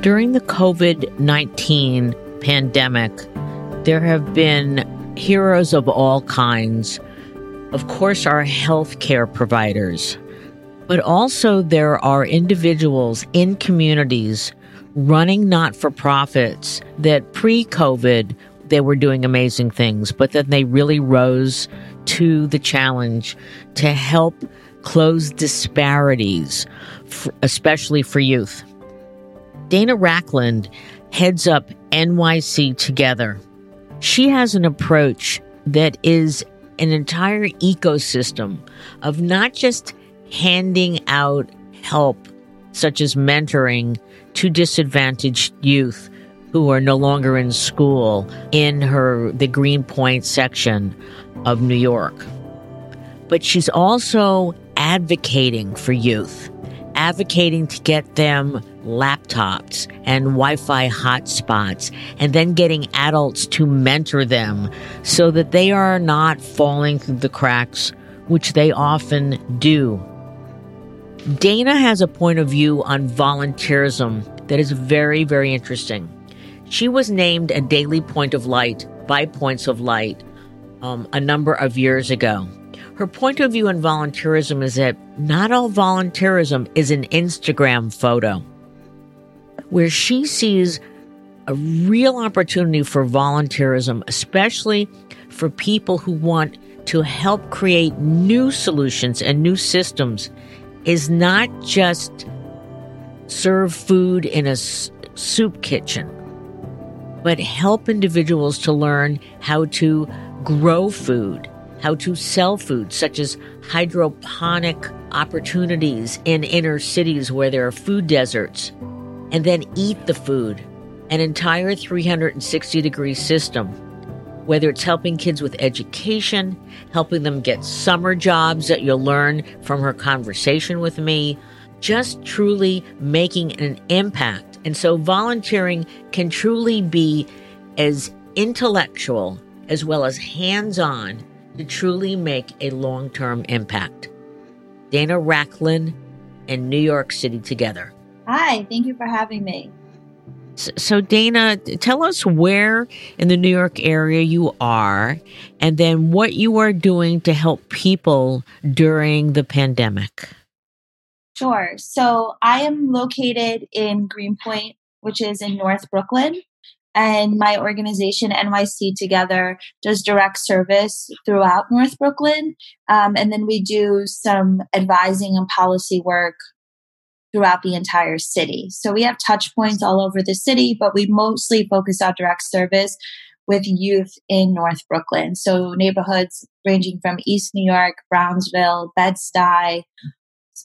During the COVID 19 pandemic, there have been heroes of all kinds. Of course, our healthcare providers, but also there are individuals in communities running not for profits that pre COVID they were doing amazing things, but then they really rose to the challenge to help close disparities, especially for youth. Dana Rachlin heads up NYC Together. She has an approach that is an entire ecosystem of not just handing out help, such as mentoring to disadvantaged youth who are no longer in school in her the Greenpoint section of New York. But she's also advocating for youth, advocating to get them laptops and Wi Fi hotspots, and then getting adults to mentor them so that they are not falling through the cracks, which they often do. Dana has a point of view on volunteerism that is very, very interesting. She was named a daily point of light by Points of Light um, a number of years ago. Her point of view on volunteerism is that not all volunteerism is an Instagram photo. Where she sees a real opportunity for volunteerism, especially for people who want to help create new solutions and new systems, is not just serve food in a soup kitchen, but help individuals to learn how to grow food, how to sell food, such as hydroponic opportunities in inner cities where there are food deserts and then eat the food. An entire 360 degree system, whether it's helping kids with education, helping them get summer jobs that you'll learn from her conversation with me, just truly making an impact. And so volunteering can truly be as intellectual as well as hands on to truly make a long term impact. Dana Rachlin and New York City together. Hi, thank you for having me. So, Dana, tell us where in the New York area you are and then what you are doing to help people during the pandemic. Sure. So, I am located in Greenpoint, which is in North Brooklyn. And my organization, NYC Together, does direct service throughout North Brooklyn. Um, and then we do some advising and policy work throughout the entire city. So we have touch points all over the city, but we mostly focus on direct service with youth in North Brooklyn. So neighborhoods ranging from East New York, Brownsville, Bed-Stuy,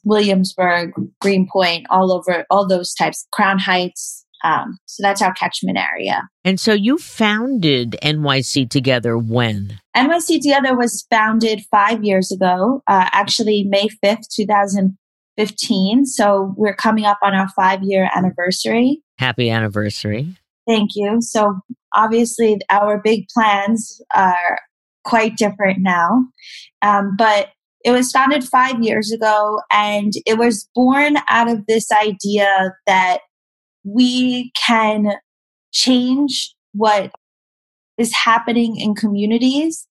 Williamsburg, Greenpoint, all over, all those types, Crown Heights. Um, so that's our catchment area. And so you founded NYC Together when? NYC Together was founded five years ago, uh, actually May 5th, 2015. So we're coming up on our five year anniversary. Happy anniversary. Thank you. So obviously, our big plans are quite different now. Um, but it was founded five years ago, and it was born out of this idea that we can change what is happening in communities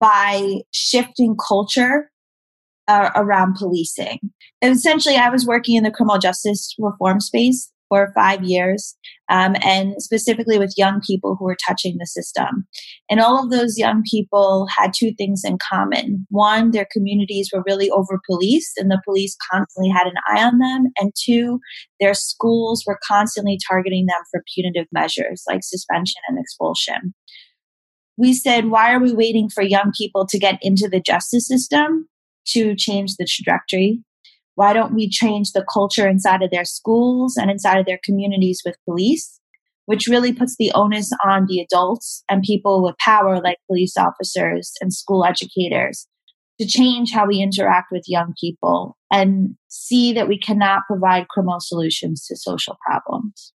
by shifting culture uh, around policing. And essentially, I was working in the criminal justice reform space for five years, um, and specifically with young people who were touching the system. And all of those young people had two things in common. One, their communities were really over policed, and the police constantly had an eye on them. And two, their schools were constantly targeting them for punitive measures like suspension and expulsion. We said, why are we waiting for young people to get into the justice system to change the trajectory? Why don't we change the culture inside of their schools and inside of their communities with police, which really puts the onus on the adults and people with power like police officers and school educators to change how we interact with young people and see that we cannot provide criminal solutions to social problems.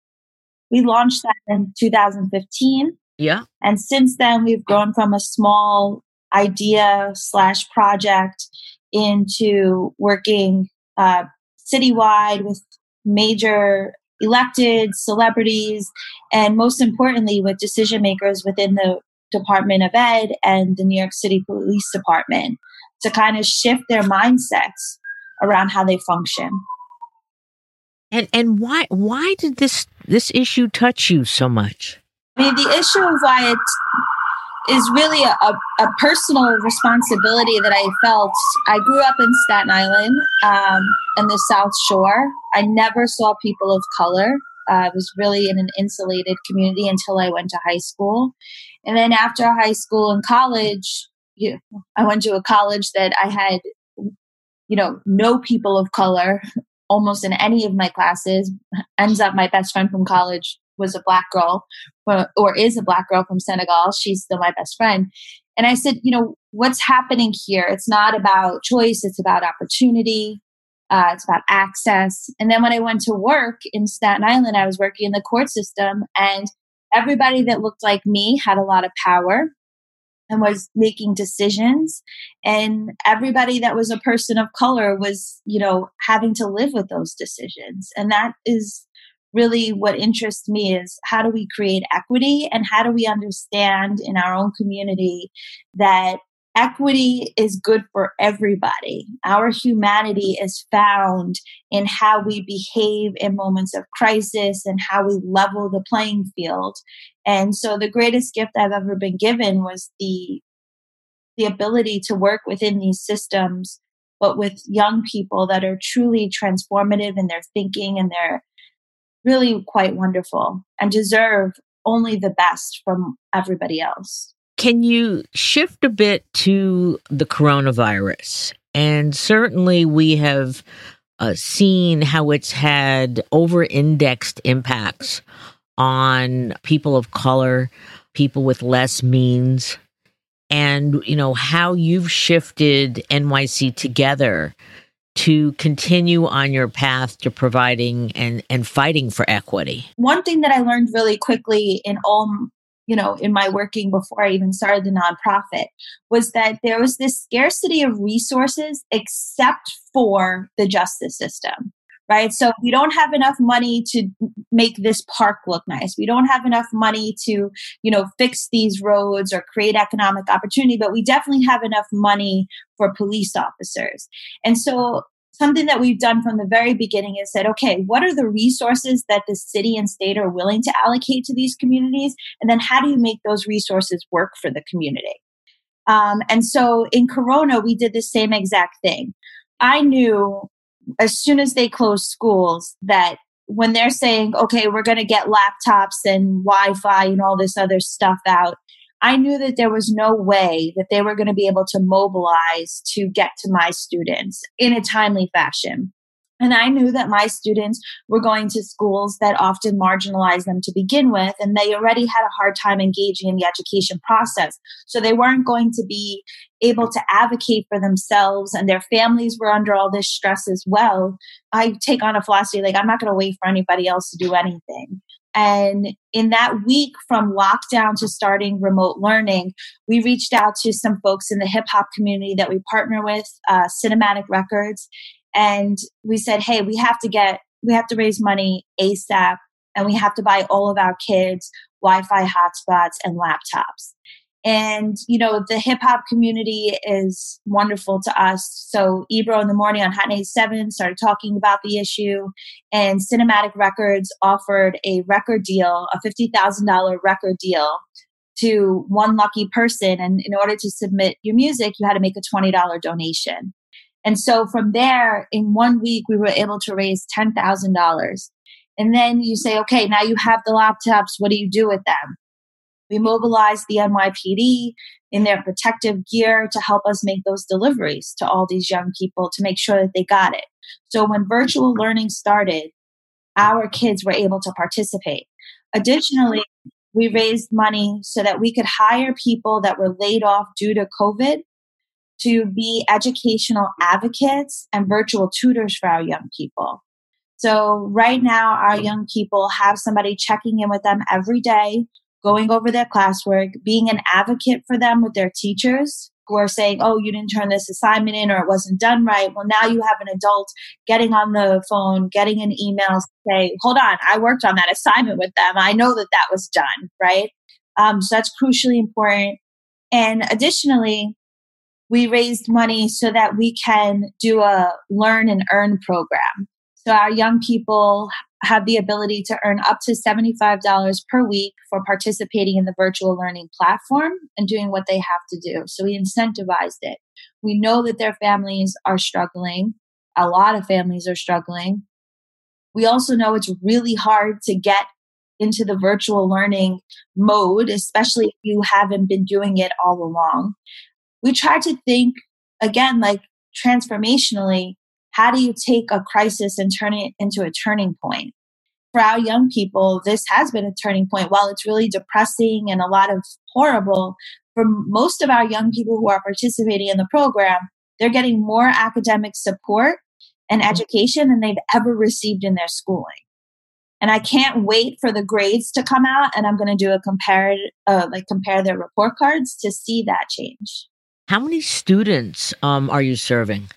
We launched that in 2015. Yeah. And since then, we've grown from a small idea slash project into working uh, citywide with major elected celebrities, and most importantly, with decision makers within the Department of Ed and the New York City Police Department to kind of shift their mindsets around how they function. And and why why did this this issue touch you so much? I mean, the issue of why it is really a, a, personal responsibility that I felt. I grew up in Staten Island um, in the South Shore. I never saw people of color. Uh, I was really in an insulated community until I went to high school. And then after high school and college, you I went to a college that I had, you know, no people of color almost in any of my classes. Ends up my best friend from college was a black girl or is a black girl from Senegal. She's still my best friend. And I said, you know, what's happening here? It's not about choice, it's about opportunity, uh, it's about access. And then when I went to work in Staten Island, I was working in the court system, and everybody that looked like me had a lot of power and was making decisions and everybody that was a person of color was you know having to live with those decisions and that is really what interests me is how do we create equity and how do we understand in our own community that equity is good for everybody. Our humanity is found in how we behave in moments of crisis and how we level the playing field. And so the greatest gift I've ever been given was the the ability to work within these systems but with young people that are truly transformative in their thinking and they're really quite wonderful and deserve only the best from everybody else. Can you shift a bit to the coronavirus? And certainly we have uh, seen how it's had over indexed impacts on people of color, people with less means, and you know how you've shifted NYC together to continue on your path to providing and, and fighting for equity? One thing that I learned really quickly in all you know, in my working before I even started the nonprofit was that there was this scarcity of resources except for the justice system right? So we don't have enough money to make this park look nice. We don't have enough money to, you know, fix these roads or create economic opportunity, but we definitely have enough money for police officers. And so something that we've done from the very beginning is said, okay, what are the resources that the city and state are willing to allocate to these communities? And then how do you make those resources work for the community? Um, and so in Corona, we did the same exact thing. I knew as soon as they closed schools that when they're saying, okay, we're going to get laptops and Wi Fi and all this other stuff out, I knew that there was no way that they were going to be able to mobilize to get to my students in a timely fashion. And I knew that my students were going to schools that often marginalized them to begin with, and they already had a hard time engaging in the education process. So they weren't going to be able to advocate for themselves, and their families were under all this stress as well. I take on a philosophy like, I'm not going to wait for anybody else to do anything. And in that week from lockdown to starting remote learning, we reached out to some folks in the hip hop community that we partner with, uh, Cinematic Records, and we said, hey, we have to get, we have to raise money ASAP and we have to buy all of our kids Wi Fi hotspots and laptops. And, you know, the hip hop community is wonderful to us. So Ebro in the morning on Hot 97 started talking about the issue and Cinematic Records offered a record deal, a $50,000 record deal to one lucky person. And in order to submit your music, you had to make a $20 donation. And so from there, in one week, we were able to raise $10,000. And then you say, okay, now you have the laptops. What do you do with them? We mobilized the NYPD in their protective gear to help us make those deliveries to all these young people to make sure that they got it. So when virtual learning started, our kids were able to participate. Additionally, we raised money so that we could hire people that were laid off due to COVID to be educational advocates and virtual tutors for our young people. So right now, our young people have somebody checking in with them every day, going over their classwork, being an advocate for them with their teachers, who are saying, oh, you didn't turn this assignment in or it wasn't done right. Well, now you have an adult getting on the phone, getting an email, say, hold on, I worked on that assignment with them. I know that that was done, right? Um, so that's crucially important. And additionally, we raised money so that we can do a learn and earn program. So our young people have the ability to earn up to $75 per week for participating in the virtual learning platform and doing what they have to do. So we incentivized it. We know that their families are struggling. A lot of families are struggling. We also know it's really hard to get into the virtual learning mode, especially if you haven't been doing it all along. We try to think again, like transformationally, how do you take a crisis and turn it into a turning point? For our young people, this has been a turning point. While it's really depressing and a lot of horrible, for most of our young people who are participating in the program, they're getting more academic support and education than they've ever received in their schooling. And I can't wait for the grades to come out, and I'm going to do a compare, uh, like compare their report cards to see that change. How many students um, are you serving?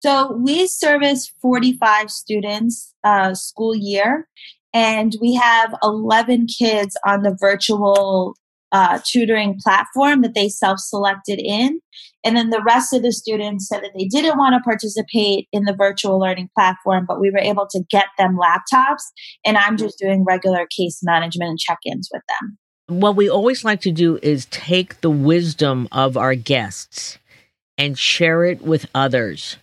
So we service 45 students uh, school year, and we have 11 kids on the virtual uh, tutoring platform that they self selected in. And then the rest of the students said that they didn't want to participate in the virtual learning platform, but we were able to get them laptops. And I'm just doing regular case management and check ins with them. What we always like to do is take the wisdom of our guests and share it with others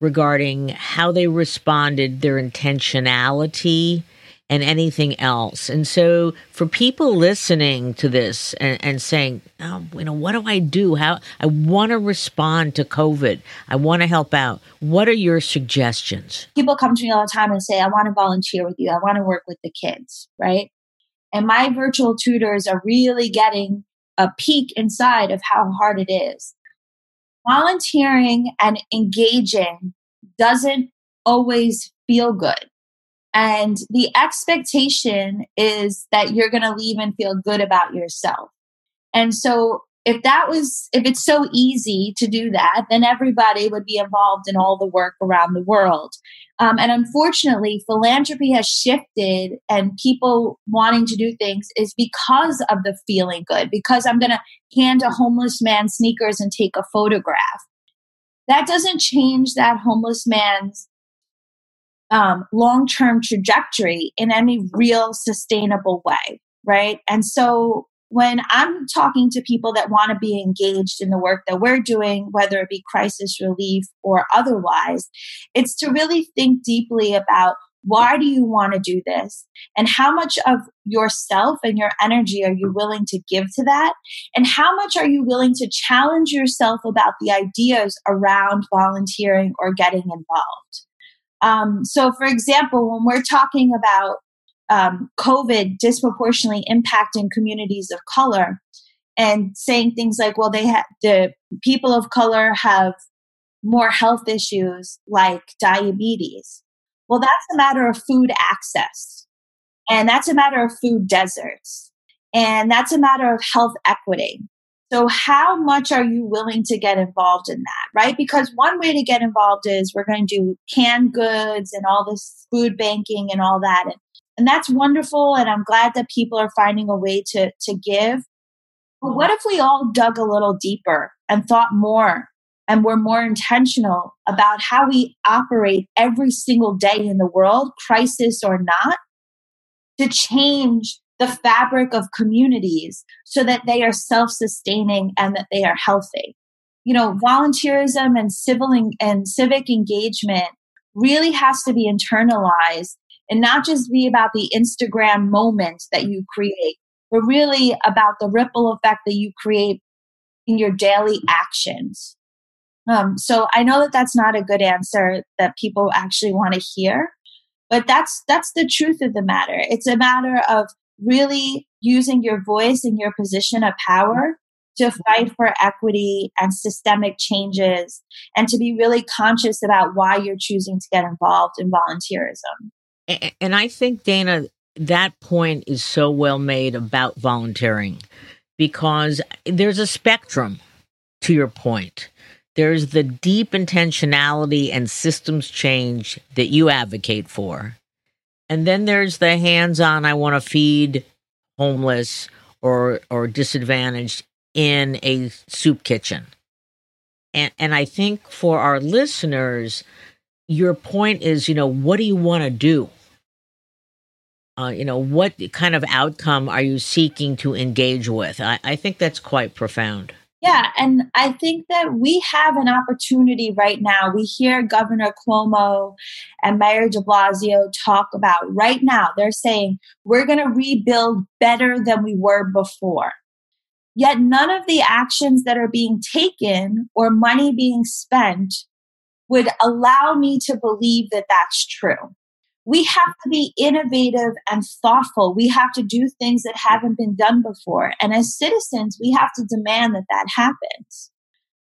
regarding how they responded, their intentionality, and anything else. And so, for people listening to this and, and saying, oh, you know, what do I do? How I want to respond to COVID, I want to help out. What are your suggestions? People come to me all the time and say, I want to volunteer with you, I want to work with the kids, right? And my virtual tutors are really getting a peek inside of how hard it is volunteering and engaging doesn't always feel good. And the expectation is that you're going to leave and feel good about yourself. And so if that was if it's so easy to do that then everybody would be involved in all the work around the world. Um, and unfortunately philanthropy has shifted and people wanting to do things is because of the feeling good because i'm going to hand a homeless man sneakers and take a photograph. That doesn't change that homeless man's um, long-term trajectory in any real sustainable way right? And so when I'm talking to people that want to be engaged in the work that we're doing, whether it be crisis relief or otherwise, it's to really think deeply about why do you want to do this? And how much of yourself and your energy are you willing to give to that? And how much are you willing to challenge yourself about the ideas around volunteering or getting involved? Um, so, for example, when we're talking about um, COVID disproportionately impacting communities of color and saying things like, well, they have the people of color have more health issues like diabetes. Well, that's a matter of food access. And that's a matter of food deserts. And that's a matter of health equity. So, how much are you willing to get involved in that, right? Because one way to get involved is we're going to do canned goods and all this food banking and all that. And and that's wonderful. And I'm glad that people are finding a way to, to give. But what if we all dug a little deeper and thought more and were more intentional about how we operate every single day in the world, crisis or not, to change the fabric of communities so that they are self sustaining and that they are healthy? You know, volunteerism and civil and civic engagement really has to be internalized and not just be about the Instagram moment that you create, but really about the ripple effect that you create in your daily actions. Um, so I know that that's not a good answer that people actually want to hear, but that's that's the truth of the matter. It's a matter of really using your voice and your position of power to fight for equity and systemic changes and to be really conscious about why you're choosing to get involved in volunteerism. And I think, Dana, that point is so well made about volunteering because there's a spectrum. to your point. There's the deep intentionality and systems change that you advocate for. And then there's the hands on, I want to feed homeless or, or disadvantaged in a soup kitchen. And, and I think for our listeners, your point is, you know, what do you want to do? Uh, you know, what kind of outcome are you seeking to engage with? I, I think that's quite profound. Yeah, and I think that we have an opportunity right now. We hear Governor Cuomo and Mayor de Blasio talk about right now, they're saying we're going to rebuild better than we were before. Yet none of the actions that are being taken or money being spent would allow me to believe that that's true we have to be innovative and thoughtful. We have to do things that haven't been done before. And as citizens, we have to demand that that happens.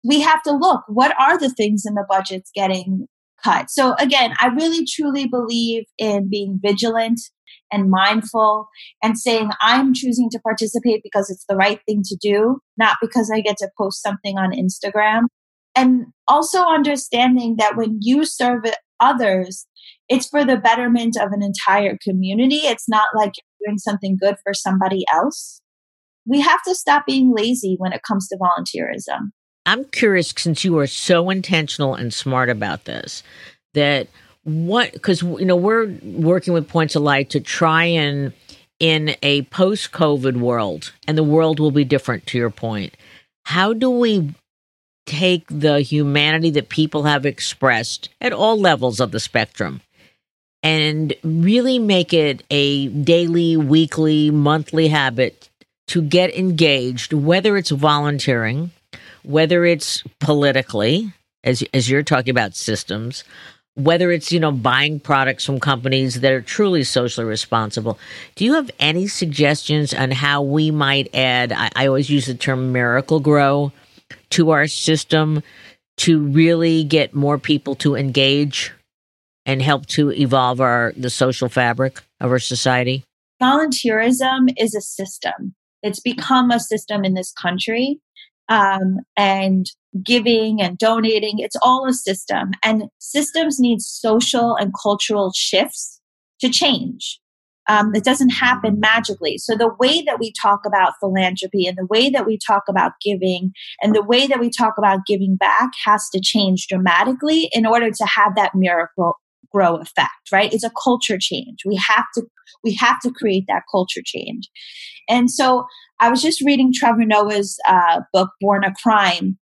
We have to look what are the things in the budgets getting cut. So again, I really truly believe in being vigilant and mindful and saying I'm choosing to participate because it's the right thing to do, not because I get to post something on Instagram. And also understanding that when you serve others, it's for the betterment of an entire community. It's not like you're doing something good for somebody else. We have to stop being lazy when it comes to volunteerism. I'm curious since you are so intentional and smart about this that what because you know we're working with points of light to try and in a post covid world and the world will be different to your point how do we take the humanity that people have expressed at all levels of the spectrum and really make it a daily, weekly, monthly habit to get engaged, whether it's volunteering, whether it's politically, as, as you're talking about systems, whether it's, you know, buying products from companies that are truly socially responsible. Do you have any suggestions on how we might add, I, I always use the term miracle grow, to our system to really get more people to engage? And help to evolve our the social fabric of our society? Volunteerism is a system. It's become a system in this country. Um, and giving and donating, it's all a system. And systems need social and cultural shifts to change. Um, it doesn't happen magically. So the way that we talk about philanthropy and the way that we talk about giving and the way that we talk about giving back has to change dramatically in order to have that miracle grow effect, right? It's a culture change. We have to we have to create that culture change. And so I was just reading Trevor Noah's uh, book Born a Crime,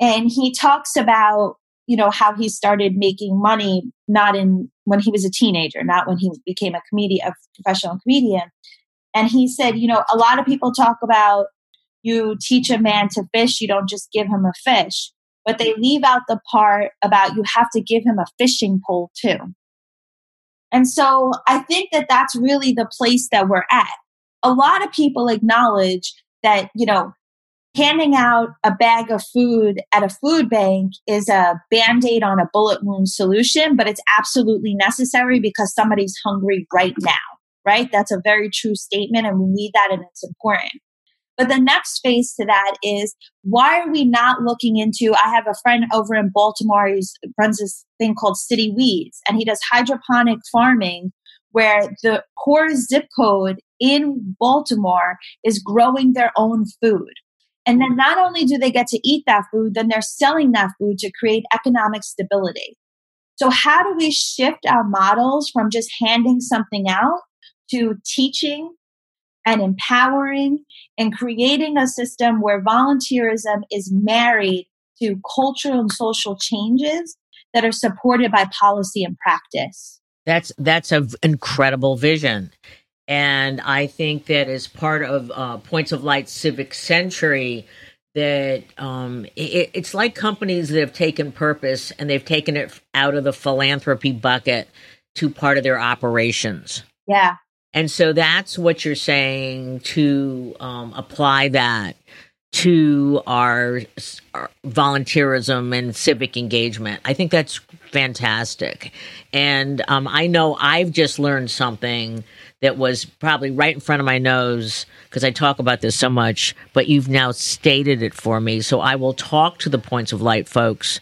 and he talks about you know how he started making money not in when he was a teenager, not when he became a comedian, a professional comedian. And he said, you know, a lot of people talk about you teach a man to fish, you don't just give him a fish but they leave out the part about you have to give him a fishing pole too. And so I think that that's really the place that we're at. A lot of people acknowledge that, you know, handing out a bag of food at a food bank is a band aid on a bullet wound solution, but it's absolutely necessary because somebody's hungry right now, right? That's a very true statement, and we need that, and it's important. But the next phase to that is why are we not looking into? I have a friend over in Baltimore, who runs this thing called City Weeds, and he does hydroponic farming where the core zip code in Baltimore is growing their own food. And then not only do they get to eat that food, then they're selling that food to create economic stability. So, how do we shift our models from just handing something out to teaching and empowering and creating a system where volunteerism is married to cultural and social changes that are supported by policy and practice. That's that's an incredible vision. And I think that as part of uh, Points of Light Civic Century, that um, it, it's like companies that have taken purpose and they've taken it out of the philanthropy bucket to part of their operations. Yeah. And so that's what you're saying to um, apply that to our, our, volunteerism and civic engagement. I think that's fantastic. And um, I know I've just learned something that was probably right in front of my nose because I talk about this so much, but you've now stated it for me. So I will talk to the points of light folks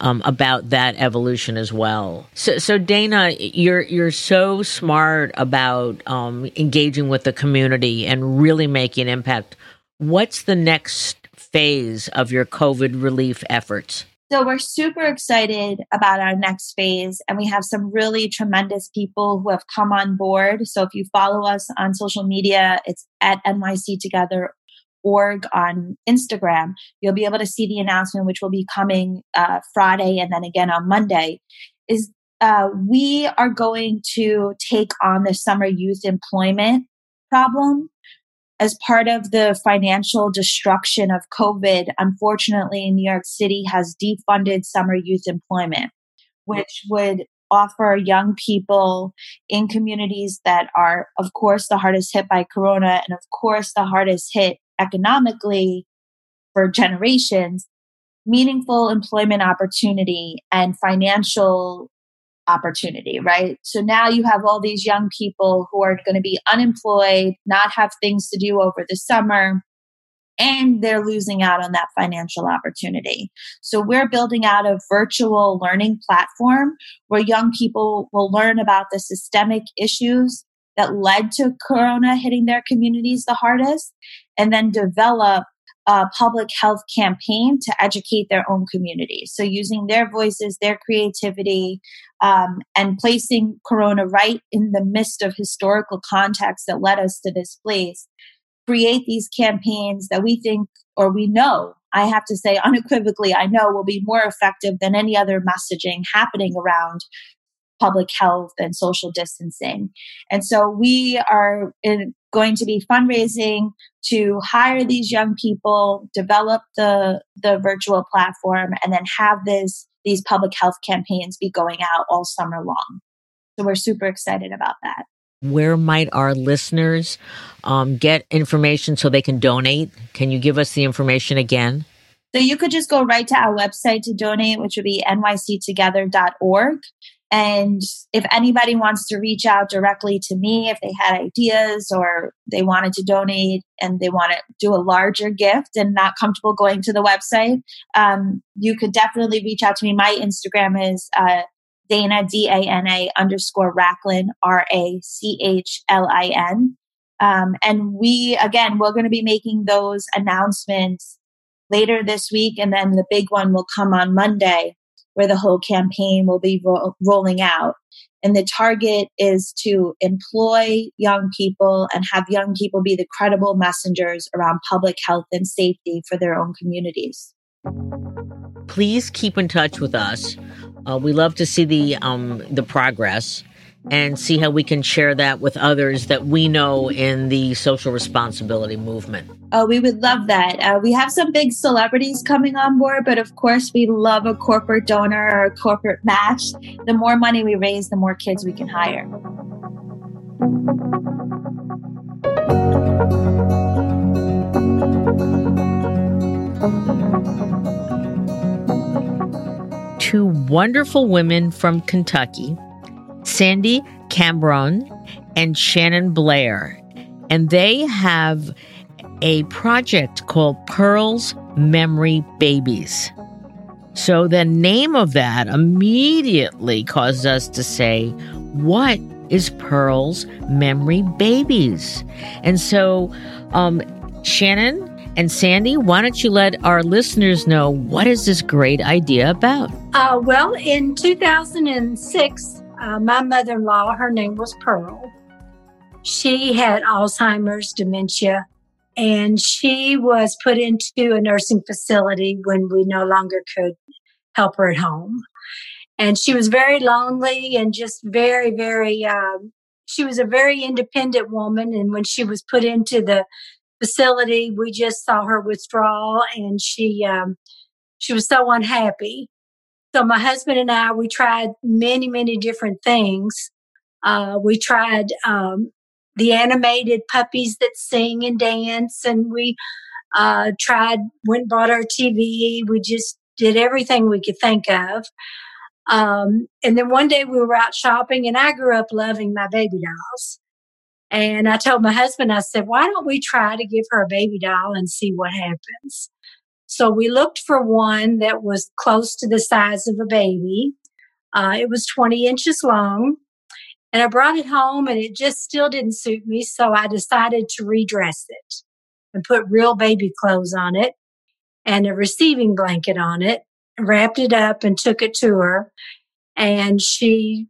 um, about that evolution as well. So, so Dana, you're you're so smart about um, engaging with the community and really making impact. What's the next phase of your COVID relief efforts? So we're super excited about our next phase, and we have some really tremendous people who have come on board. So if you follow us on social media, it's at NYC Together org on Instagram, you'll be able to see the announcement, which will be coming uh, Friday and then again on Monday. Is uh, we are going to take on the summer youth employment problem as part of the financial destruction of COVID. Unfortunately, New York City has defunded summer youth employment, which would offer young people in communities that are, of course, the hardest hit by Corona and, of course, the hardest hit economically for generations, meaningful employment opportunity and financial opportunity, right? So now you have all these young people who are going to be unemployed, not have things to do over the summer, and they're losing out on that financial opportunity. So we're building out a virtual learning platform where young people will learn about the systemic issues that led to Corona hitting their communities the hardest, and then develop a public health campaign to educate their own communities. So, using their voices, their creativity, um, and placing Corona right in the midst of historical context that led us to this place, create these campaigns that we think or we know, I have to say unequivocally, I know will be more effective than any other messaging happening around public health and social distancing. And so we are in, going to be fundraising to hire these young people, develop the the virtual platform, and then have this these public health campaigns be going out all summer long. So we're super excited about that. Where might our listeners um, get information so they can donate? Can you give us the information again? So you could just go right to our website to donate, which would be nyctogether.org. And if anybody wants to reach out directly to me, if they had ideas or they wanted to donate and they want to do a larger gift and not comfortable going to the website, um, you could definitely reach out to me. My Instagram is uh, Dana, D A N A underscore Rachlin, R A C H L I N. Um, and we, again, we're going to be making those announcements later this week. And then the big one will come on Monday where the whole campaign will be ro- rolling out. And the target is to employ young people and have young people be the credible messengers around public health and safety for their own communities. Please keep in touch with us. Uh, we love to see the um, the progress and see how we can share that with others that we know in the social responsibility movement. Oh, we would love that. Uh, we have some big celebrities coming on board, but of course, we love a corporate donor or a corporate match. The more money we raise, the more kids we can hire. Two wonderful women from Kentucky Sandy Cambron and Shannon Blair. And they have a project called Pearls Memory Babies. So the name of that immediately caused us to say, What is Pearls Memory Babies? And so, um, Shannon and Sandy, why don't you let our listeners know what is this great idea about? Uh, well, in 2006, uh, my mother in law, her name was Pearl. She had Alzheimer's, dementia, and she was put into a nursing facility when we no longer could help her at home. And she was very lonely and just very, very, um, she was a very independent woman. And when she was put into the facility, we just saw her withdraw and she, um, she was so unhappy. So my husband and I, we tried many, many different things. Uh, we tried um, the animated puppies that sing and dance, and we uh, tried went and bought our TV. We just did everything we could think of. Um, and then one day we were out shopping, and I grew up loving my baby dolls. And I told my husband, I said, why don't we try to give her a baby doll and see what happens? So we looked for one that was close to the size of a baby. Uh, it was 20 inches long. And I brought it home and it just still didn't suit me. So I decided to redress it and put real baby clothes on it and a receiving blanket on it, wrapped it up and took it to her. And she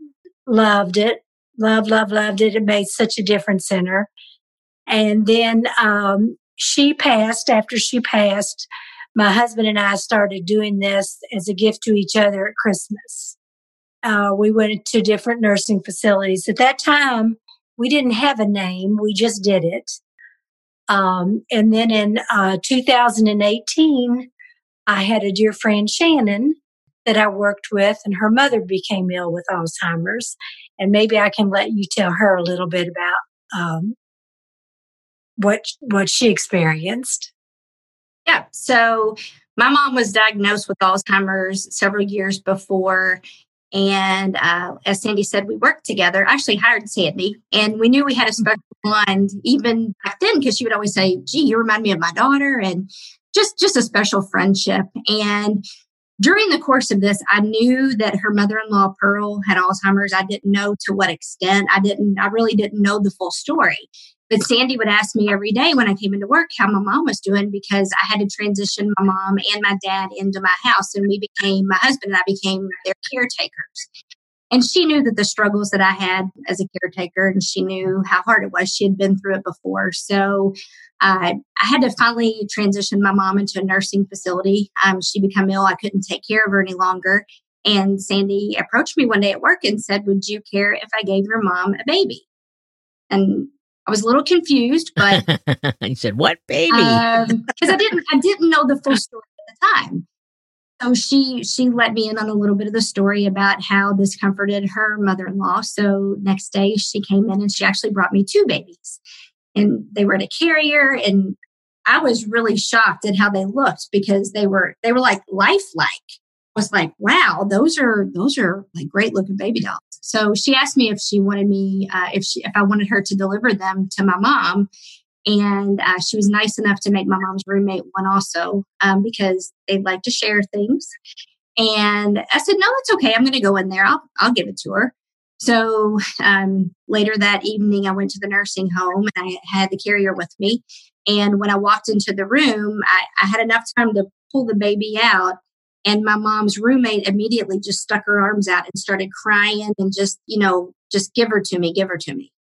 loved it, loved, loved, loved it. It made such a difference in her. And then um, she passed. After she passed, my husband and I started doing this as a gift to each other at Christmas. Uh, we went to different nursing facilities. At that time, we didn't have a name, we just did it. Um, and then in uh, 2018, I had a dear friend, Shannon, that I worked with, and her mother became ill with Alzheimer's. And maybe I can let you tell her a little bit about um, what what she experienced. Yeah. So my mom was diagnosed with Alzheimer's several years before. And uh, as Sandy said, we worked together. I actually hired Sandy, and we knew we had a special bond even back then because she would always say, "Gee, you remind me of my daughter," and just just a special friendship. And during the course of this, I knew that her mother-in-law Pearl had Alzheimer's. I didn't know to what extent. I didn't. I really didn't know the full story. But Sandy would ask me every day when I came into work how my mom was doing because I had to transition my mom and my dad into my house, and we became my husband and I became their caretakers. And she knew that the struggles that I had as a caretaker, and she knew how hard it was. She had been through it before. So uh, I had to finally transition my mom into a nursing facility. Um, she became ill. I couldn't take care of her any longer. And Sandy approached me one day at work and said, Would you care if I gave your mom a baby? And I was a little confused, but he said, "What baby?" Because um, I didn't, I didn't know the full story at the time. So she she let me in on a little bit of the story about how this comforted her mother-in-law. So next day she came in and she actually brought me two babies, and they were in a carrier, and I was really shocked at how they looked because they were they were like lifelike was like, wow, those are those are like great looking baby dolls. So she asked me if she wanted me uh, if she if I wanted her to deliver them to my mom, and uh, she was nice enough to make my mom's roommate one also um, because they'd like to share things. And I said, no, it's okay. I'm going to go in there. I'll I'll give it to her. So um, later that evening, I went to the nursing home and I had the carrier with me. And when I walked into the room, I, I had enough time to pull the baby out and my mom's roommate immediately just stuck her arms out and started crying and just, you know, just give her to me, give her to me.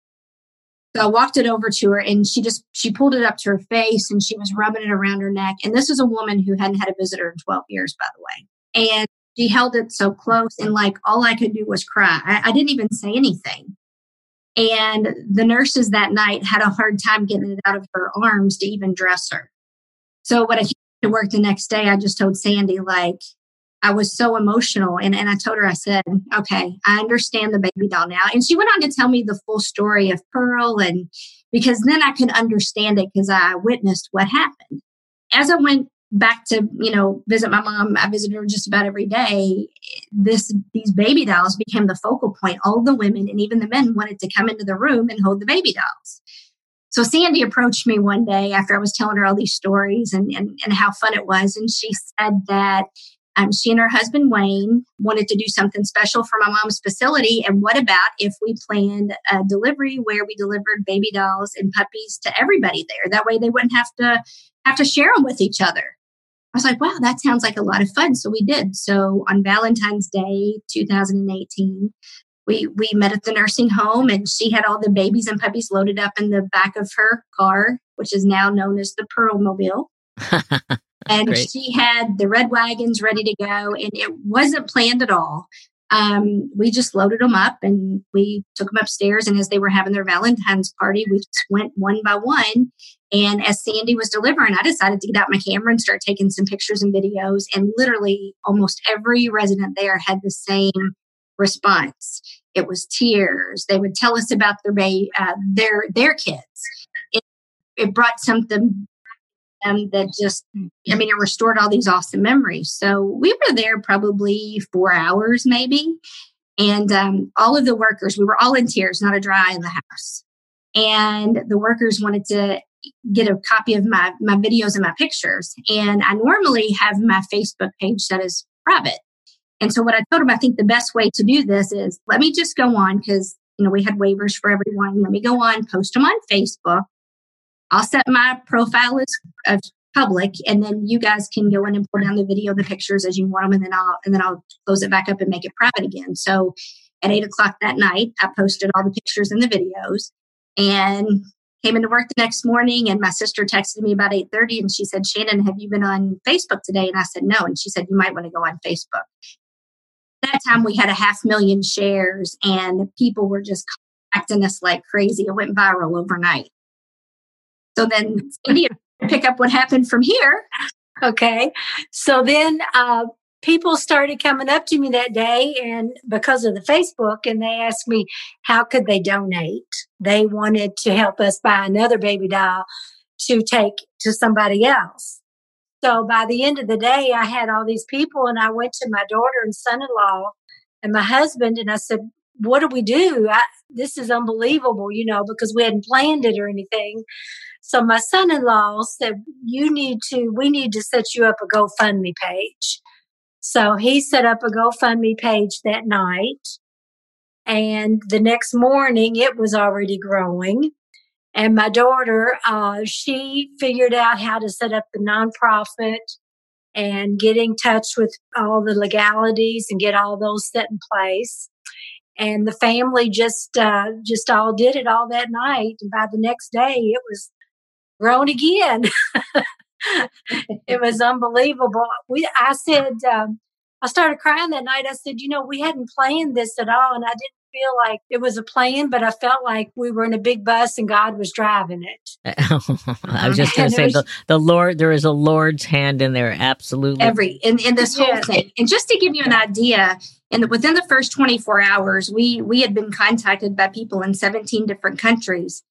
So I walked it over to her and she just, she pulled it up to her face and she was rubbing it around her neck. And this is a woman who hadn't had a visitor in 12 years, by the way. And she held it so close and like all I could do was cry. I, I didn't even say anything. And the nurses that night had a hard time getting it out of her arms to even dress her. So what I to work the next day, I just told Sandy, like, I was so emotional. And, and I told her, I said, okay, I understand the baby doll now. And she went on to tell me the full story of Pearl. And because then I could understand it because I witnessed what happened. As I went back to, you know, visit my mom, I visited her just about every day. This, these baby dolls became the focal point. All the women and even the men wanted to come into the room and hold the baby dolls. So Sandy approached me one day after I was telling her all these stories and, and, and how fun it was. And she said that um, she and her husband Wayne wanted to do something special for my mom's facility. And what about if we planned a delivery where we delivered baby dolls and puppies to everybody there? That way they wouldn't have to have to share them with each other. I was like, wow, that sounds like a lot of fun. So we did. So on Valentine's Day, 2018, we we met at the nursing home and she had all the babies and puppies loaded up in the back of her car which is now known as the pearl mobile. And Great. she had the red wagons ready to go and it wasn't planned at all. Um, we just loaded them up and we took them upstairs and as they were having their valentine's party we just went one by one. And as sandy was delivering i decided to get out my camera and start taking some pictures and videos. And literally almost every resident there had the same response. It was tears. They would tell us about their uh, their their kids. It, it brought something um, that just, I mean, it restored all these awesome memories. So we were there probably four hours, maybe, and um, all of the workers, we were all in tears, not a dry in the house. and the workers wanted to get a copy of my my videos and my pictures. And I normally have my Facebook page that is private. And so what I told him, I think the best way to do this is let me just go on because you know we had waivers for everyone. Let me go on, post them on Facebook. I'll set my profile as, public, and then you guys can go in and pull down the video, the pictures as you want them, and then I'll and then I'll close it back up and make it private again. So at eight o'clock that night, I posted all the pictures and the videos, and came into work the next morning and my sister texted me about 8.30 and she said shannon have you been on facebook today and i said no and she said you might want to go on facebook that time we had a half million shares and people were just acting us like crazy it went viral overnight so then india pick up what happened from here okay so then uh, people started coming up to me that day and because of the Facebook and they asked me how could they donate. They wanted to help us buy another baby doll to take to somebody else. So by the end of the day, I had all these people and I went to my daughter and son-in-law and my husband and I said, what do we do? I, this is unbelievable, you know, because we hadn't planned it or anything. So my son-in-law said, you need to, we need to set you up a GoFundMe page. So he set up a GoFundMe page that night. And the next morning, it was already growing. And my daughter, uh, she figured out how to set up the nonprofit and get in touch with all the legalities and get all those set in place. And the family just uh, just all did it all that night. And by the next day, it was grown again. it was unbelievable. We, I said, um, I started crying that night. I said, you know, we hadn't planned this at all, and I didn't feel like it was a plane, but I felt like we were in a big bus and God was driving it. I was just going to say was, the, the Lord. There is a Lord's hand in there, absolutely. Every in, in this whole thing, and just to give you an idea, in the, within the first 24 hours, we we had been contacted by people in 17 different countries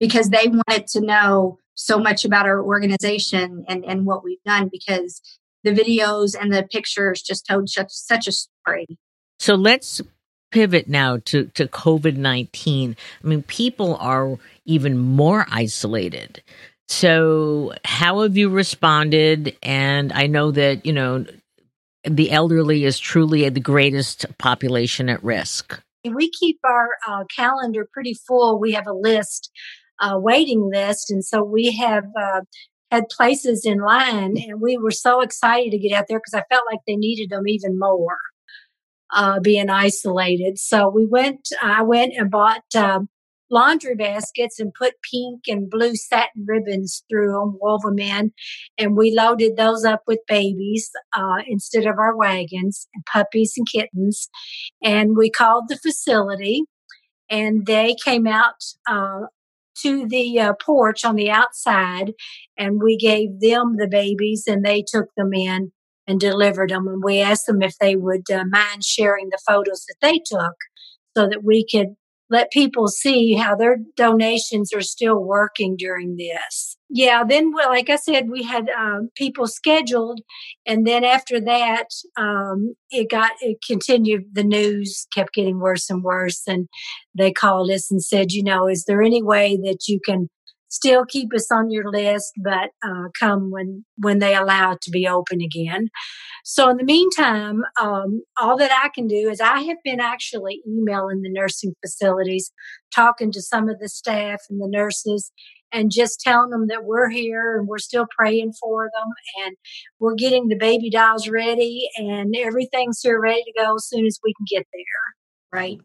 because they wanted to know so much about our organization and, and what we've done because the videos and the pictures just told such, such a story. So let's pivot now to, to COVID 19. I mean, people are even more isolated. So, how have you responded? And I know that, you know, the elderly is truly the greatest population at risk. We keep our uh, calendar pretty full. We have a list uh, waiting list. And so we have uh, had places in line, and we were so excited to get out there because I felt like they needed them even more. Uh, being isolated, so we went. I went and bought um, laundry baskets and put pink and blue satin ribbons through them, wove them in, and we loaded those up with babies uh, instead of our wagons, and puppies and kittens. And we called the facility, and they came out uh, to the uh, porch on the outside and we gave them the babies and they took them in and delivered them. And we asked them if they would uh, mind sharing the photos that they took so that we could let people see how their donations are still working during this. Yeah, then, well, like I said, we had um, people scheduled, and then after that, um, it got it continued. The news kept getting worse and worse, and they called us and said, you know, is there any way that you can still keep us on your list, but uh, come when when they allow it to be open again. So in the meantime, um, all that I can do is I have been actually emailing the nursing facilities, talking to some of the staff and the nurses, and just telling them that we're here and we're still praying for them and we're getting the baby dolls ready and everything's here ready to go as soon as we can get there. Right.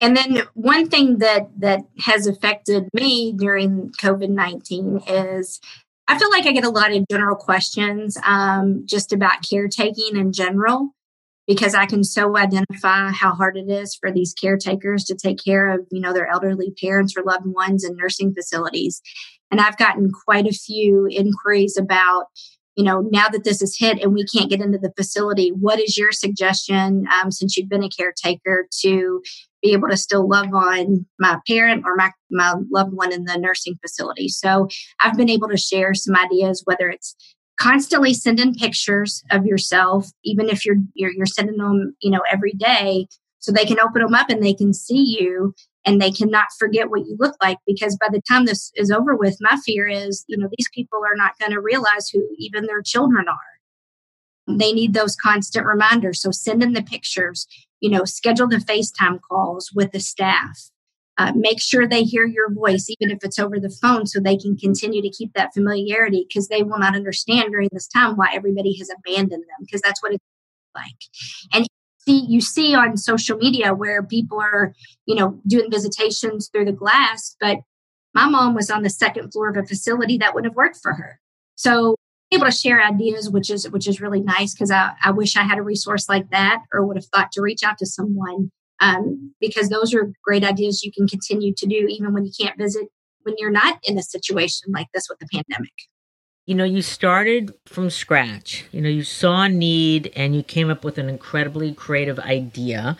And then one thing that that has affected me during COVID nineteen is I feel like I get a lot of general questions um, just about caretaking in general because I can so identify how hard it is for these caretakers to take care of you know their elderly parents or loved ones in nursing facilities. And I've gotten quite a few inquiries about you know, now that this is hit and we can't get into the facility, what is your suggestion um, since you've been a caretaker to be able to still love on my parent or my, my loved one in the nursing facility? So I've been able to share some ideas, whether it's constantly sending pictures of yourself, even if you're, you're, you're sending them, you know, every day so they can open them up and they can see you and they cannot forget what you look like because by the time this is over with, my fear is, you know, these people are not going to realize who even their children are. They need those constant reminders. So send them the pictures, you know, schedule the FaceTime calls with the staff. Uh, make sure they hear your voice, even if it's over the phone, so they can continue to keep that familiarity because they will not understand during this time why everybody has abandoned them because that's what it's like. And see you see on social media where people are you know doing visitations through the glass but my mom was on the second floor of a facility that wouldn't have worked for her. So able to share ideas which is which is really nice because I, I wish i had a resource like that or would have thought to reach out to someone um, because those are great ideas you can continue to do even when you can't visit when you're not in a situation like this with the pandemic you know, you started from scratch. You know, you saw a need and you came up with an incredibly creative idea.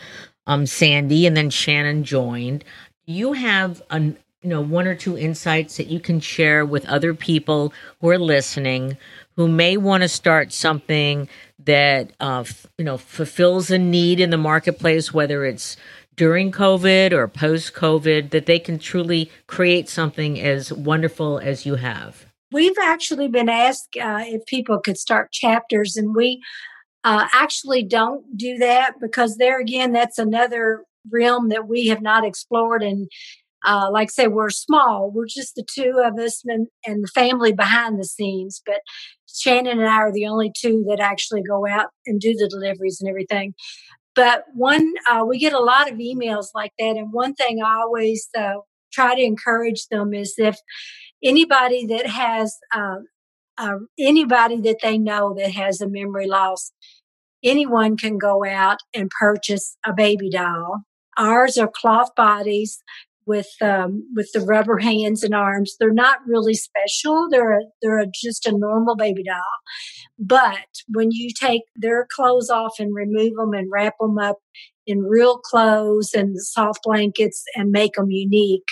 Um, Sandy and then Shannon joined. You have an you know one or two insights that you can share with other people who are listening who may want to start something that uh, f- you know fulfills a need in the marketplace, whether it's during COVID or post COVID, that they can truly create something as wonderful as you have. We've actually been asked uh, if people could start chapters, and we uh, actually don't do that because there again, that's another realm that we have not explored. And uh, like I say, we're small. We're just the two of us and, and the family behind the scenes. But Shannon and I are the only two that actually go out and do the deliveries and everything. But one, uh, we get a lot of emails like that. And one thing I always uh, try to encourage them is if anybody that has uh, uh, anybody that they know that has a memory loss, anyone can go out and purchase a baby doll. Ours are cloth bodies with um, with the rubber hands and arms. They're not really special. They're they're just a normal baby doll. But when you take their clothes off and remove them and wrap them up in real clothes and soft blankets and make them unique,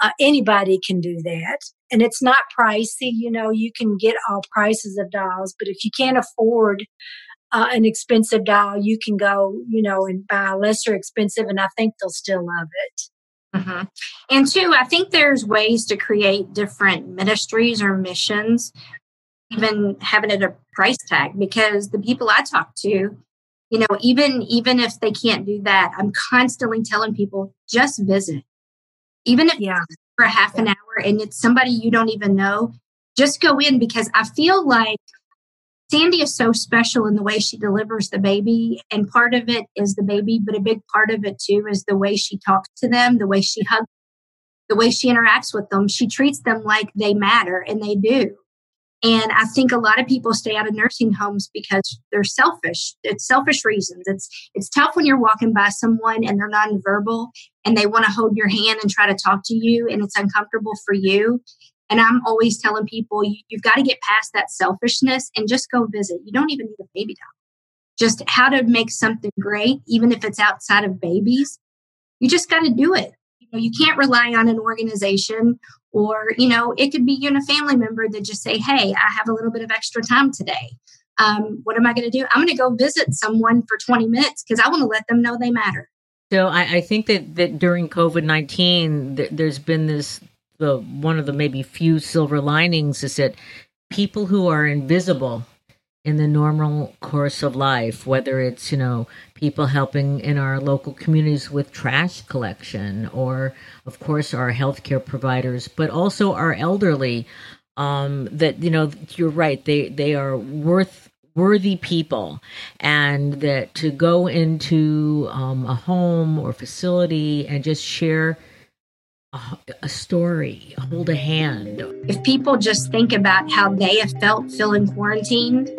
uh, anybody can do that and it's not pricey. You know, you can get all prices of dolls, but if you can't afford uh, an expensive doll, you can go, you know, and buy a lesser expensive, and I think they'll still love it. Mm-hmm. And two, I think there's ways to create different ministries or missions, even having it a price tag, because the people I talk to, you know, even even if they can't do that, I'm constantly telling people just visit. Even if yeah for a half an hour and it's somebody you don't even know, just go in because I feel like Sandy is so special in the way she delivers the baby. And part of it is the baby, but a big part of it too is the way she talks to them, the way she hugs, the way she interacts with them. She treats them like they matter and they do. And I think a lot of people stay out of nursing homes because they're selfish. It's selfish reasons. It's it's tough when you're walking by someone and they're nonverbal and they want to hold your hand and try to talk to you and it's uncomfortable for you. And I'm always telling people you, you've got to get past that selfishness and just go visit. You don't even need a baby doll. Just how to make something great, even if it's outside of babies. You just got to do it. You can't rely on an organization or, you know, it could be you and a family member that just say, hey, I have a little bit of extra time today. Um, what am I going to do? I'm going to go visit someone for 20 minutes because I want to let them know they matter. So I, I think that, that during COVID 19, th- there's been this, the one of the maybe few silver linings is that people who are invisible in the normal course of life, whether it's, you know, people helping in our local communities with trash collection, or of course our healthcare providers, but also our elderly. Um, that you know, you're right. They they are worth worthy people, and that to go into um, a home or facility and just share a, a, story, hold a hand. If people just think about how they have felt feeling quarantined,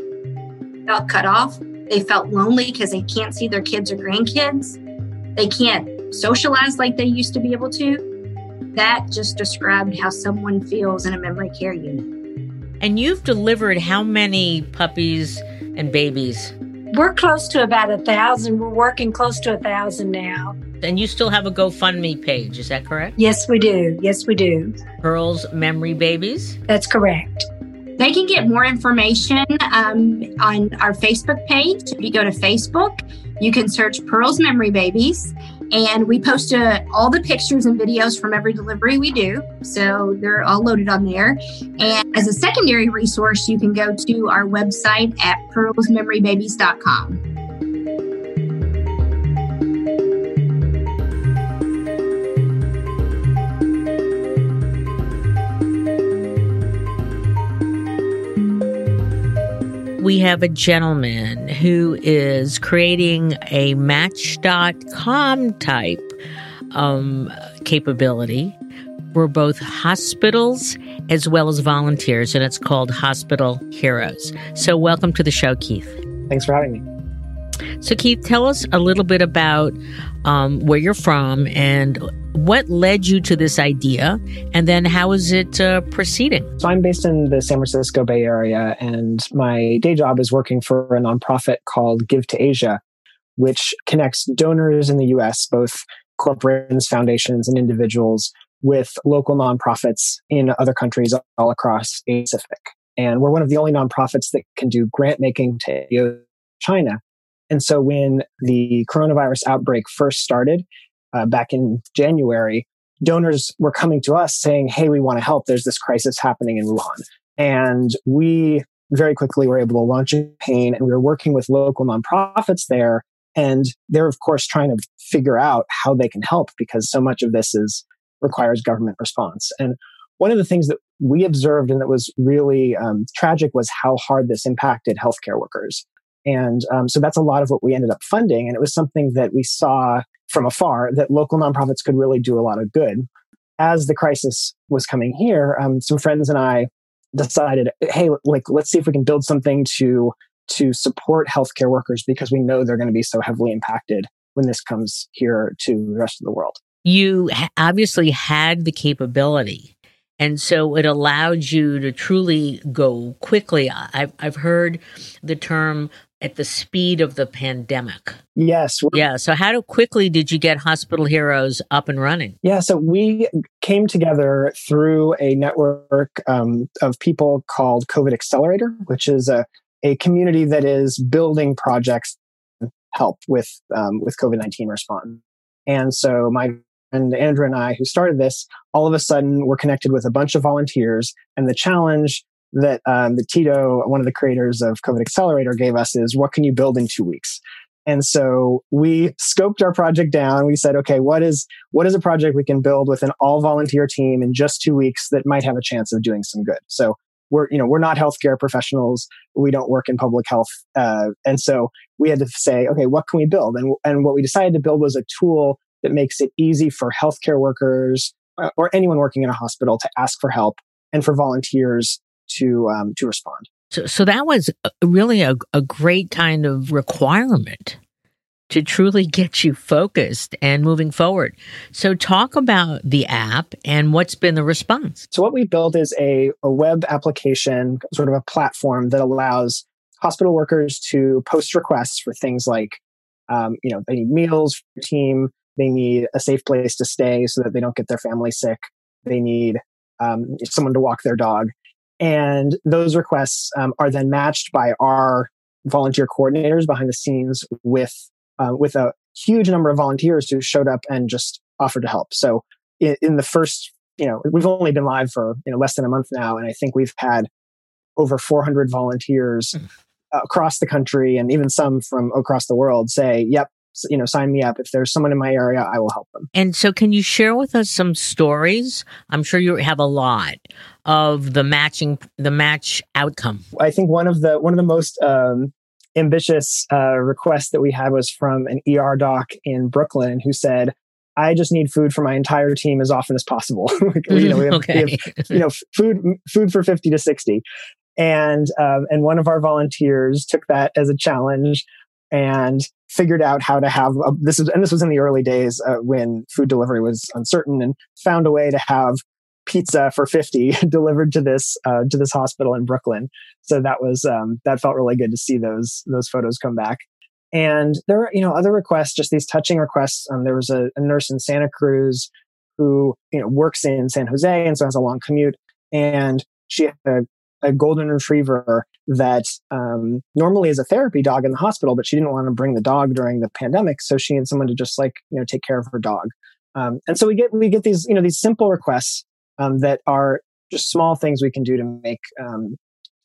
felt cut off, they felt lonely because they can't see their kids or grandkids. They can't socialize like they used to be able to. That just described how someone feels in a memory care unit. And you've delivered how many puppies and babies? We're close to about a thousand. We're working close to a thousand now. And you still have a GoFundMe page, is that correct? Yes, we do. Yes, we do. Pearl's Memory Babies? That's correct. They can get more information um, on our Facebook page. If you go to Facebook, you can search Pearl's Memory Babies. And we post uh, all the pictures and videos from every delivery we do. So they're all loaded on there. And as a secondary resource, you can go to our website at pearlsmemorybabies.com. we have a gentleman who is creating a match.com type um, capability for both hospitals as well as volunteers, and it's called Hospital Heroes. So, welcome to the show, Keith. Thanks for having me. So, Keith, tell us a little bit about um, where you're from and what led you to this idea, and then how is it uh, proceeding? So, I'm based in the San Francisco Bay Area, and my day job is working for a nonprofit called Give2Asia, which connects donors in the US, both corporations, foundations, and individuals, with local nonprofits in other countries all across Asia Pacific. And we're one of the only nonprofits that can do grant making to China. And so when the coronavirus outbreak first started, uh, back in January, donors were coming to us saying, Hey, we want to help. There's this crisis happening in Wuhan. And we very quickly were able to launch a campaign and we were working with local nonprofits there. And they're, of course, trying to figure out how they can help because so much of this is requires government response. And one of the things that we observed and that was really um, tragic was how hard this impacted healthcare workers. And um, so that's a lot of what we ended up funding. And it was something that we saw from afar that local nonprofits could really do a lot of good. As the crisis was coming here, um, some friends and I decided, hey, like let's see if we can build something to to support healthcare workers because we know they're going to be so heavily impacted when this comes here to the rest of the world. You obviously had the capability. And so it allowed you to truly go quickly. I've, I've heard the term at the speed of the pandemic. Yes. Yeah. So, how quickly did you get Hospital Heroes up and running? Yeah. So, we came together through a network um, of people called COVID Accelerator, which is a, a community that is building projects help with um, with COVID nineteen response. And so, my friend Andrew and I, who started this, all of a sudden were connected with a bunch of volunteers, and the challenge that um, the Tito, one of the creators of COVID Accelerator, gave us is what can you build in two weeks? And so we scoped our project down. We said, okay, what is what is a project we can build with an all volunteer team in just two weeks that might have a chance of doing some good? So we're you know we're not healthcare professionals. We don't work in public health, uh, and so we had to say, okay, what can we build? And and what we decided to build was a tool that makes it easy for healthcare workers uh, or anyone working in a hospital to ask for help and for volunteers to um, to respond. So, so that was really a, a great kind of requirement to truly get you focused and moving forward. So, talk about the app and what's been the response. So, what we built is a, a web application, sort of a platform that allows hospital workers to post requests for things like, um, you know, they need meals for the team, they need a safe place to stay so that they don't get their family sick, they need um, someone to walk their dog. And those requests um, are then matched by our volunteer coordinators behind the scenes with uh, with a huge number of volunteers who showed up and just offered to help. So in, in, the first, you know, we've only been live for you know less than a month now, and I think we've had over 400 volunteers mm. across the country and even some from across the world say, "Yep, you know, sign me up. If there's someone in my area, I will help them. And so, can you share with us some stories? I'm sure you have a lot of the matching, the match outcome. I think one of the one of the most um, ambitious uh, requests that we had was from an ER doc in Brooklyn who said, I just need food for my entire team as often as possible. you know, we have, okay. we have, you know, food food for fifty to sixty, and um, and one of our volunteers took that as a challenge and figured out how to have a, this is and this was in the early days uh, when food delivery was uncertain and found a way to have pizza for 50 delivered to this uh, to this hospital in Brooklyn. So that was um, that felt really good to see those those photos come back. And there are you know other requests just these touching requests. Um, there was a, a nurse in Santa Cruz who you know works in San Jose and so has a long commute. And she had a, a golden retriever that um, normally is a therapy dog in the hospital, but she didn't want to bring the dog during the pandemic, so she needed someone to just like you know take care of her dog. Um, and so we get we get these you know these simple requests um, that are just small things we can do to make um,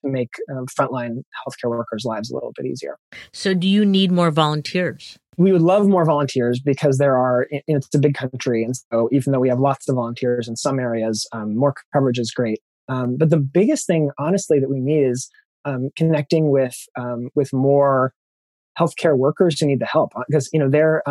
make um, frontline healthcare workers' lives a little bit easier. So, do you need more volunteers? We would love more volunteers because there are it's a big country, and so even though we have lots of volunteers in some areas, um, more coverage is great. Um, but the biggest thing, honestly, that we need is um, connecting with um, with more healthcare workers who need the help because you know they're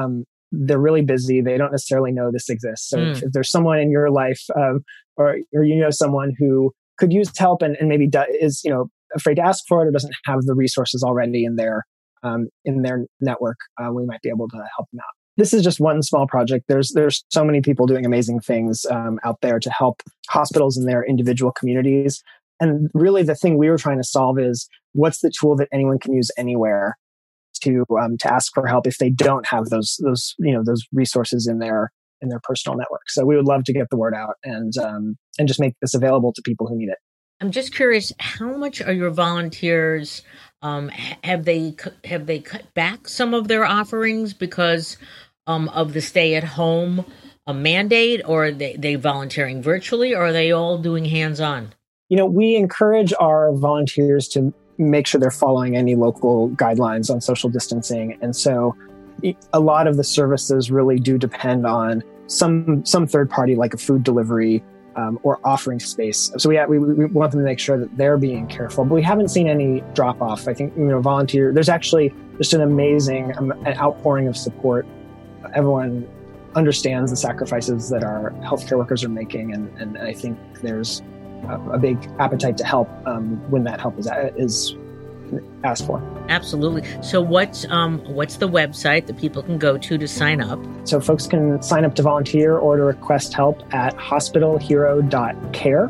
they're really busy. They don't necessarily know this exists. So mm. if, if, there's someone in your life, um, or or you know someone who could use help and, and maybe do, is you know afraid to ask for it or doesn't have the resources already in their um, in their network, uh, we might be able to help them out. This is just one small project. There's there's so many people doing amazing things um, out there to help hospitals in their individual communities. And really, the thing we were trying to solve is what's the tool that anyone can use anywhere to um, to ask for help if they don't have those those you know those resources in their in their personal network. So we would love to get the word out and um, and just make this available to people who need it. I'm just curious, how much are your volunteers? Um, have they have they cut back some of their offerings because um, of the stay at home a mandate, or are they, they volunteering virtually, or are they all doing hands on? You know, we encourage our volunteers to make sure they're following any local guidelines on social distancing. And so a lot of the services really do depend on some some third party like a food delivery um, or offering space. So we, we, we want them to make sure that they're being careful. But we haven't seen any drop off. I think you know volunteer. There's actually just an amazing um, an outpouring of support. Everyone understands the sacrifices that our healthcare workers are making, and, and I think there's a, big appetite to help um, when that help is is asked for. Absolutely. So what's um, what's the website that people can go to to sign up? So folks can sign up to volunteer or to request help at hospitalhero.care,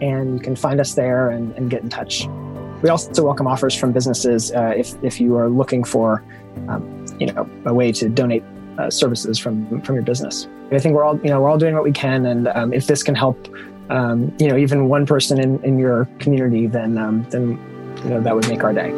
and you can find us there and, and get in touch. We also welcome offers from businesses uh, if if you are looking for um, you know a way to donate uh, services from from your business. I think we're all you know we're all doing what we can, and um, if this can help um, you know, even one person in, in your community, then um, then you know that would make our day.